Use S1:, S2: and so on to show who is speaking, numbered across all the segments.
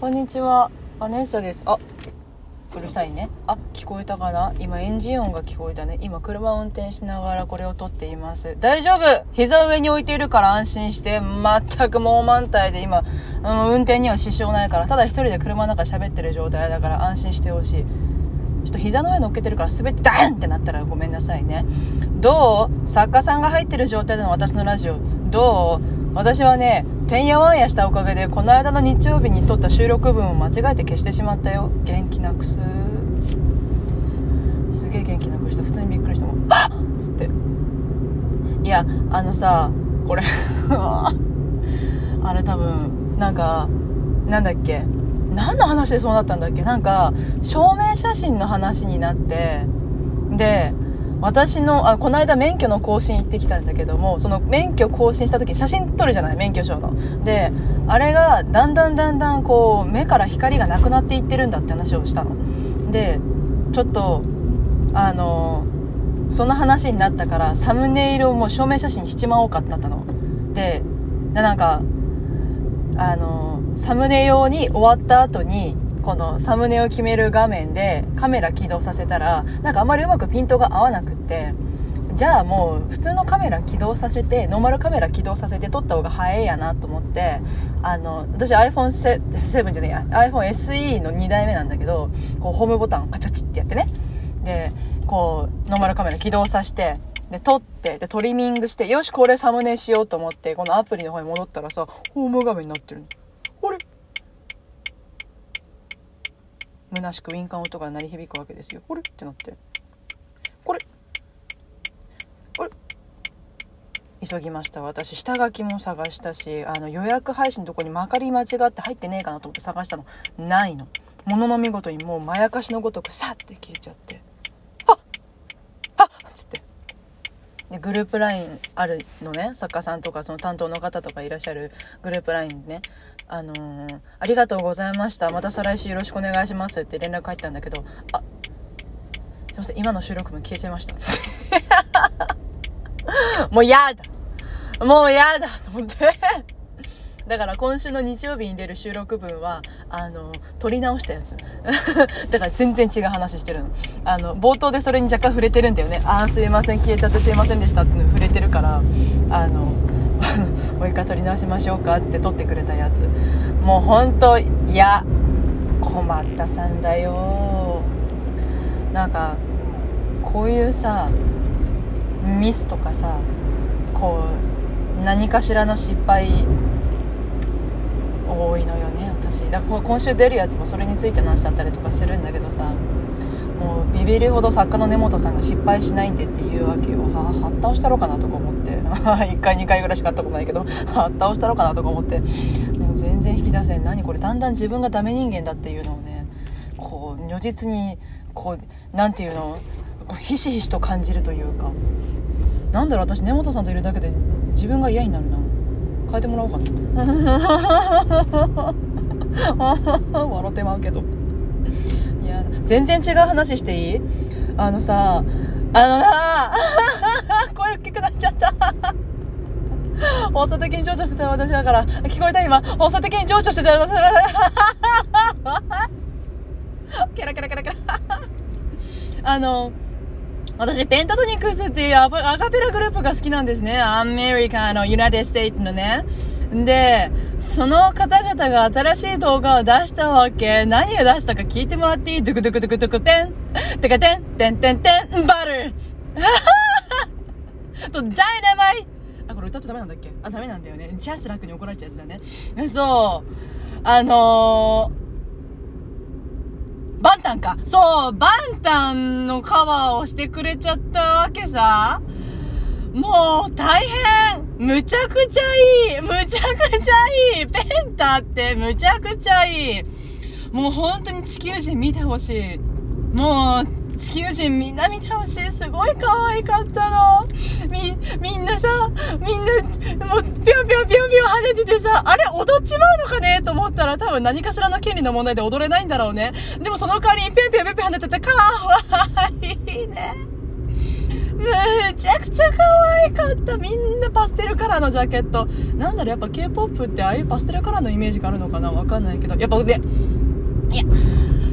S1: こんにちは。バネッサです。あうるさいね。あ聞こえたかな？今エンジン音が聞こえたね。今車を運転しながらこれを撮っています。大丈夫？膝上に置いているから安心して。全く猛満体で。今、うん、運転には支障ないから。ただ一人で車の中喋ってる状態だから安心してほしい。ちょっと膝の上乗っけてるから滑ってダーンってなったらごめんなさいね。どう？作家さんが入ってる状態での私のラジオ。どう？私はねてんやわんやしたおかげでこの間の日曜日に撮った収録分を間違えて消してしまったよ。元気なくす。すげえ元気なくして普通にびっくりしたもあっ！つって。いやあのさこれ。あれ多分なんかなんだっけ？何の話でそうなったんだっけ？なんか証明写真の話になって。で私の、あ、この間免許の更新行ってきたんだけども、その免許更新した時に写真撮るじゃない？免許証の。で、あれがだんだんだんだんこう、目から光がなくなっていってるんだって話をしたの。で、ちょっと、あの、その話になったから、サムネイルをもう証明写真しちまおうかってなったの。で、でなんか、あの、サムネ用に終わった後に、このサムネを決める画面でカメラ起動させたらなんかあんまりうまくピントが合わなくってじゃあもう普通のカメラ起動させてノーマルカメラ起動させて撮った方が早いやなと思ってあの私 iPhone7 じゃねえや。iPhone SE の2代目なんだけどこうホームボタンをカチャチってやってね。でこうノーマルカメラ起動させてで撮ってでトリミングしてよしこれサムネしようと思ってこのアプリの方に戻ったらさホーム画面になってるのあれ虚しくウィンカー音が鳴り響くわけですよ。これ？ってなって。これ？これ？急ぎました。私下書きも探したしあの予約配信のとこにまかり間違って入ってねえかなと思って探したの。ないの。ものの見事にもうまやかしのごとくさって消えちゃって。あっ！あっ！つって。でグループ LINE あるのね。作家さんとかその担当の方とかいらっしゃるグループ LINE ね。あのー、ありがとうございました。また再来週よろしくお願いしますって連絡入ったんだけど、あ、すいません、今の収録分消えちゃいました。もうやだもうやだと思ってだから今週の日曜日に出る収録分は、あの、撮り直したやつ。だから全然違う話してるの。あの、冒頭でそれに若干触れてるんだよね。あーすいません、消えちゃってすいませんでしたって触れてるから、あの、もう一回撮り直しましょうかって撮ってくれたやつ。もうほんといや困ったさんだよ。なんかこういうさミスとかさこう何かしらの失敗多いのよね私。だから今週出るやつもそれについて話しちゃったりとかするんだけどさ。もうビビるほど作家の根本さんが失敗しないんでっていうわけよ。ははった押したろうかなとか思って。1回2回ぐらいしか会ったことないけど。はった押したろうかなとか思って。もう全然引き出せん。何これだんだん自分がダメ人間だっていうのをねこう如実にこう何て言うの？ひしひしと感じるというか。なんだろう私根本さんといるだけで自分が嫌になるな。変えてもらおうかな。笑ってまうけど。全然違う話していい？あのさ、あのな 声大きくなっちゃった。放送的に情緒してた私だから、聞こえた今、放送的に情緒してた私だから、ケラケラケラケラ。あの、私、ペンタトニックスっていうアカペラグループが好きなんですね。アメリカのユナイテッドステイツのね。で、その方々が新しい動画を出したわけ。何を出したか聞いてもらっていい？ドゥクドゥクドゥクドゥクテン。てかテン、テンテンテン、バル と、ジャイナマイあ、これ歌っちゃダメなんだっけ？あ、ダメなんだよね。ジャスラックに怒られちゃうやつだね。そう。あのー、バンタンか。そう、バンタンのカバーをしてくれちゃったわけさ。もう、大変むちゃくちゃいいむちゃくちゃいいペンタってむちゃくちゃいいもう本当に地球人見てほしい。もう、地球人みんな見てほしい。すごい可愛かったの。み、みんなさ、みんな、もう、ぴょんぴょんぴょんぴょん跳ねててさ、あれ踊っちまうのかね？と思ったら多分何かしらの権利の問題で踊れないんだろうね。でもその代わりにぴょんぴょんぴょんぴょん跳ねててかわいいね。めちゃくちゃ可かったみんなパステルカラーのジャケット。なんだろうやっぱ k p o p ってああいうパステルカラーのイメージがあるのかな？わかんないけど。やっぱいや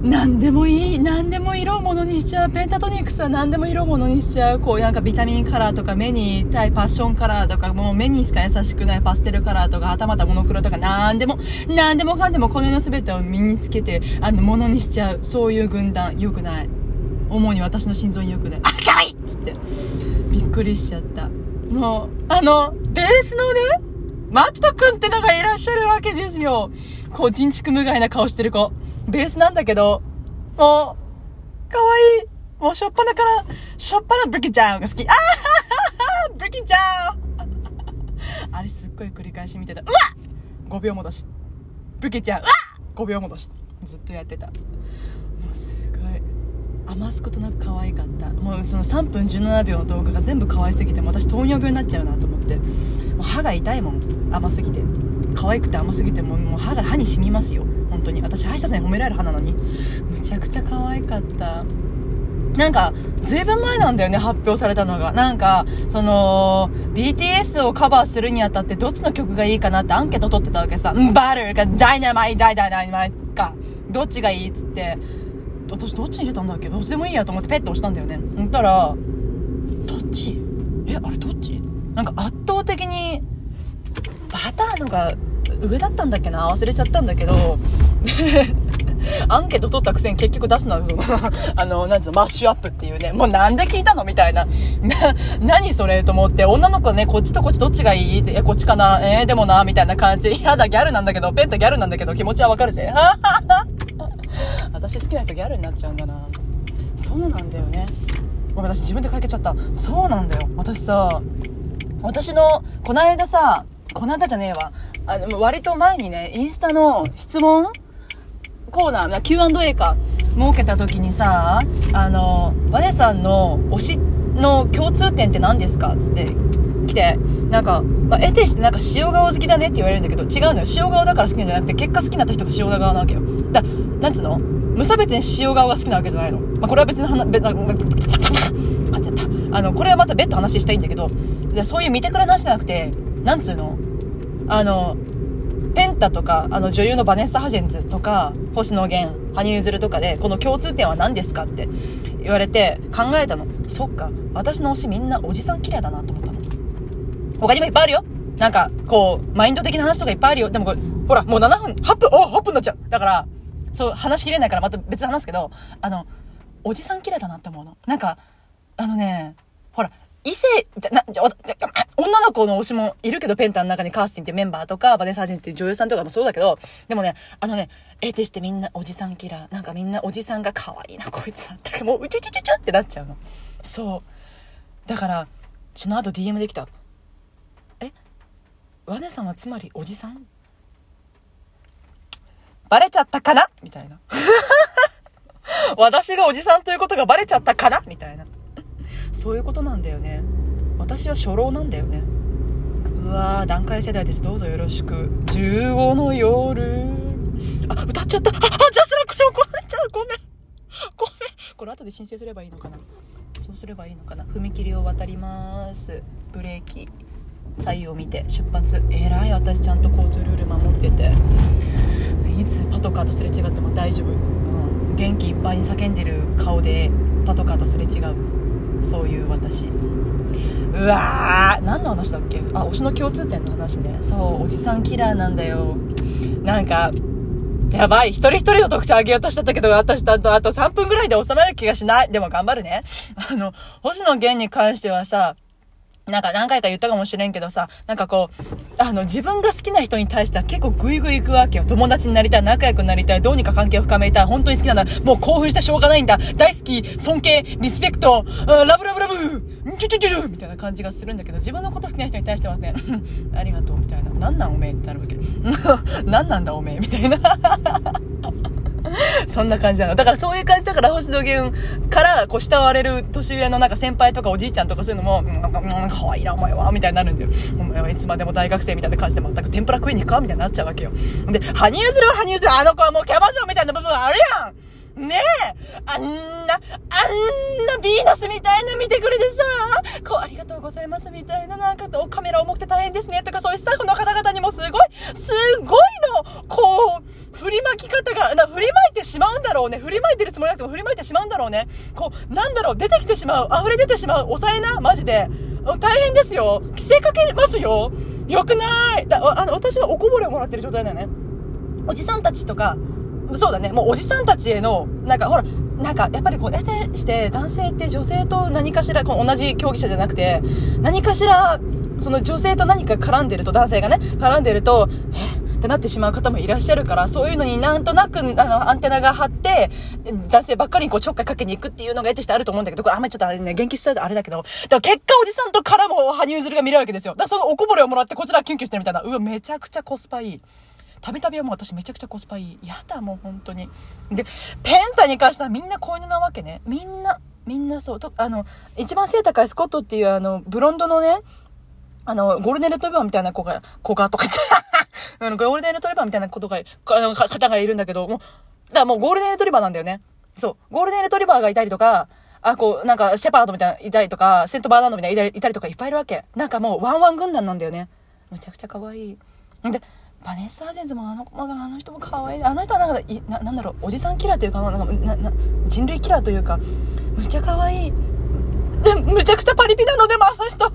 S1: 何でもいい何でも色を物にしちゃう。ペンタトニックスは何でも色を物にしちゃう。こうなんかビタミンカラーとか目に痛いパッションカラーとかもう目にしか優しくないパステルカラーとかはたまたモノクロとか何でも何でもかんでもこの世の全てを身につけてあの物にしちゃう。そういう軍団良くない。主に私の心臓に良くない。あ可愛いっつって。びっくりしちゃったもうあのベースのねマット君ってのがいらっしゃるわけですよこう、人畜無害な顔してる子。ベースなんだけど、もう、かわいい。もう、しょっぱなから、しょっぱなブリキちゃんが好き。あはブリキちゃんあれすっごい繰り返し見てた。うわ !5 秒戻し。ブリキちゃん、うわ !5 秒戻し。ずっとやってた。余すことなく可愛かったもうその3分17秒の動画が全部可愛すぎても私糖尿病になっちゃうなと思ってもう歯が痛いもん甘すぎて可愛くて甘すぎてももう歯が歯に染みますよ本当に私歯医者さんに褒められる歯なのにむちゃくちゃ可愛かったなんか、ずいぶん前なんだよね、発表されたのが。なんか、その、BTS をカバーするにあたってどっちの曲がいいかなってアンケート取ってたわけさ。バルか、ダイナマ、イダイダイナマイか。どっちがいいっつって。私どっちに入れたんだっけ？どっちでもいいやと思ってペッと押したんだよね。そしたら、どっち？え、あれどっち？なんか圧倒的に、バターのが上だったんだっけな？忘れちゃったんだけど、アンケート取ったくせに結局出すのは、あの、なんつうの、マッシュアップっていうね、もうなんで聞いたの？みたいな。な、何それと思って、女の子ね、こっちとこっちどっちがいい？って、え、こっちかな？えー、でもな、みたいな感じ。やだ、ギャルなんだけど、ペンタギャルなんだけど、気持ちはわかるぜ。私好きな人ギャルになっちゃうんだな。そうなんだよね。ごめん、私自分でかけちゃった。そうなんだよ。私さ、私の、この間さ、この間じゃねえわ。あの、割と前にね、インスタの質問コーナー、Q&A か、設けた時にさ、あの、バネさんの推しの共通点って何ですかって来て、なんか、まあ、得てしてなんか塩顔好きだねって言われるんだけど、違うのよ。塩顔だから好きなんじゃなくて、結果好きになった人が塩顔なわけよ。だ、なんつうの？無差別に塩顔が好きなわけじゃないの。まあ、これは別に話、別、あ、噛っちゃった。あの、これはまた別途話したいんだけど、そういう見てくれなしじゃなくて、なんつうの？あの、ペンタとか、あの女優のバネッサ・ハジェンズとか、星野源、羽生結弦とかで、この共通点は何ですかって言われて考えたの。そっか、私の推しみんなおじさん綺麗だなと思ったの。他にもいっぱいあるよ。なんか、こう、マインド的な話とかいっぱいあるよ。でもこれ、ほら、もう7分、8分、お !8 分になっちゃうだから、そう、話しきれないからまた別で話すけど、あの、おじさん綺麗だなって思うの。なんか、あのね、ほら、異性、じゃ、な、じゃ、女の子の推しもいるけど、ペンタの中にカースティンってメンバーとか、バネサージンって女優さんとかもそうだけど、でもね、あのね、えてしてみんなおじさんキラー。なんかみんなおじさんが可愛いな、こいつは。だもう、うちゅちゅちゅちゅってなっちゃうの。そう。だから、血の後 DM できた。ワネさんはつまりおじさん？バレちゃったかな？みたいな。私がおじさんということがバレちゃったかな？みたいな。そういうことなんだよね。私は初老なんだよね。うわー段階世代です。どうぞよろしく。15の夜。あ歌っちゃった。あジャスラックに怒られちゃう。ごめん。ごめん。これ後で申請すればいいのかな？そうすればいいのかな？踏切を渡ります。ブレーキ。左右を見て出発。えらい私ちゃんと交通ルール守ってて。いつパトカーとすれ違っても大丈夫、うん、元気いっぱいに叫んでる顔でパトカーとすれ違う。そういう私。うわー何の話だっけ？あ推しの共通点の話ね。そうおじさんキラーなんだよ。なんかやばい。一人一人の特徴あげようとしたけど、私とあと、あと3分ぐらいで収まる気がしない。でも頑張るね。あの、星野源に関してはさ、なんか何回か言ったかもしれんけどさ、なんかこう、あの、自分が好きな人に対しては結構グイグイ行くわけよ。友達になりたい、仲良くなりたい、どうにか関係を深めたい、本当に好きなんだ、もう興奮してしょうがないんだ、大好き、尊敬、リスペクト、ラブラブラブチュチュチュチュみたいな感じがするんだけど、自分のこと好きな人に対してはね、ありがとう、みたいな。なんなんおめえってなるわけ。なんなんだおめえみたいな。そんな感じなの。だからそういう感じだから星野源からこう慕われる年上のなんか先輩とかおじいちゃんとかそういうのも、なんか、うん、可愛いなお前は、みたいになるんだよ。お前はいつまでも大学生みたいな感じで全く天ぷら食いに行くかみたいになっちゃうわけよ。で、羽生結弦は羽生結弦、あの子はもうキャバ嬢みたいな部分あるやんねえあんな、あんなヴィーナスみたいな見てくれてさ、こう、ありがとうございますみたいな、なんかと、カメラ重くて大変ですねとか、そういうスタッフの方々にもすごい、すごいの、こう、振り巻き方が、な振り巻いてしまうんだろうね。振り巻いてるつもりなくても振り巻いてしまうんだろうね。こう、なんだろう、出てきてしまう、溢れ出てしまう、抑えな、マジで。大変ですよ。規制かけますよ。よくないだあの、私はおこぼれをもらってる状態だよね。おじさんたちとか、そうだね、もうおじさんたちへの、なんかほら、なんかやっぱりこう、得てして男性って女性と何かしら、この同じ競技者じゃなくて、何かしら、その女性と何か絡んでると、男性がね、絡んでると、え？ってなってしまう方もいらっしゃるから、そういうのになんとなく、あの、アンテナが張って、男性ばっかりにこうちょっかいかけに行くっていうのが得てしてあると思うんだけど、これあんまりちょっとあれね、言及しちゃうとあれだけど、だから結果おじさんと絡む羽生結弦が見れるわけですよ。だからそのおこぼれをもらってこちらはキュンキュンしてるみたいな、うわ、めちゃくちゃコスパいい。たびたびはもう私めちゃくちゃコスパいい。やだ、もう本当に。で、ペンタに関してはみんな子犬なわけね。みんな、みんなそう。と、あの、一番背高いスコットっていうあの、ブロンドのね、あの、ゴールデンレトリバーみたいな子が、子がとか言って、あの、ゴールデンレトリバーみたいな子とか、あの、方がいるんだけど、もう、だからもうゴールデンレトリバーなんだよね。そう。ゴールデンレトリバーがいたりとか、あ、こう、なんか、シェパードみたいな、いたりとか、セントバーナードみたいないたりとかいっぱいいるわけ。なんかもう、ワンワン軍団なんだよね。めちゃくちゃ可愛い。で、バネッサージェンズもあの、あの人も可愛い。あの人はなんか、いななんだろう、おじさんキラーというか、なんか、な、な、人類キラーというか、むちゃ可愛い。で、むちゃくちゃパリピなのでもあの人。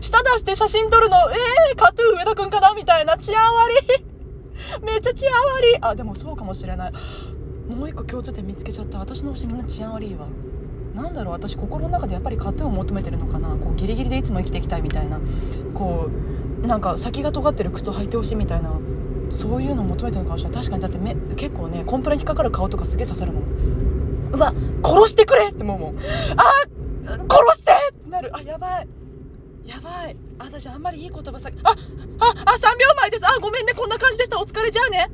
S1: 舌出して写真撮るの、えー、カトゥー上田くんかなみたいな、治安悪い。めっちゃ治安悪い。あ、でもそうかもしれない。もう一個共通点見つけちゃった。私の推しみんな治安悪いわ。なんだろう、私心の中でやっぱりカトゥーを求めてるのかな。こう、ギリギリでいつも生きていきたいみたいな。こう、なんか先が尖ってる靴を履いてほしいみたいな。そういうのを求めてるかもしれない。確かにだってめ結構ね、コンプラに引っかかる顔とかすげえ刺さるもん。うわ、殺してくれって思うもん。あ殺してってなる。あ、やばい。やばい。私あんまりいい言葉さ、あ、あ、あ、3秒前です。あ、ごめんね。こんな感じでした。お疲れ。じゃあね。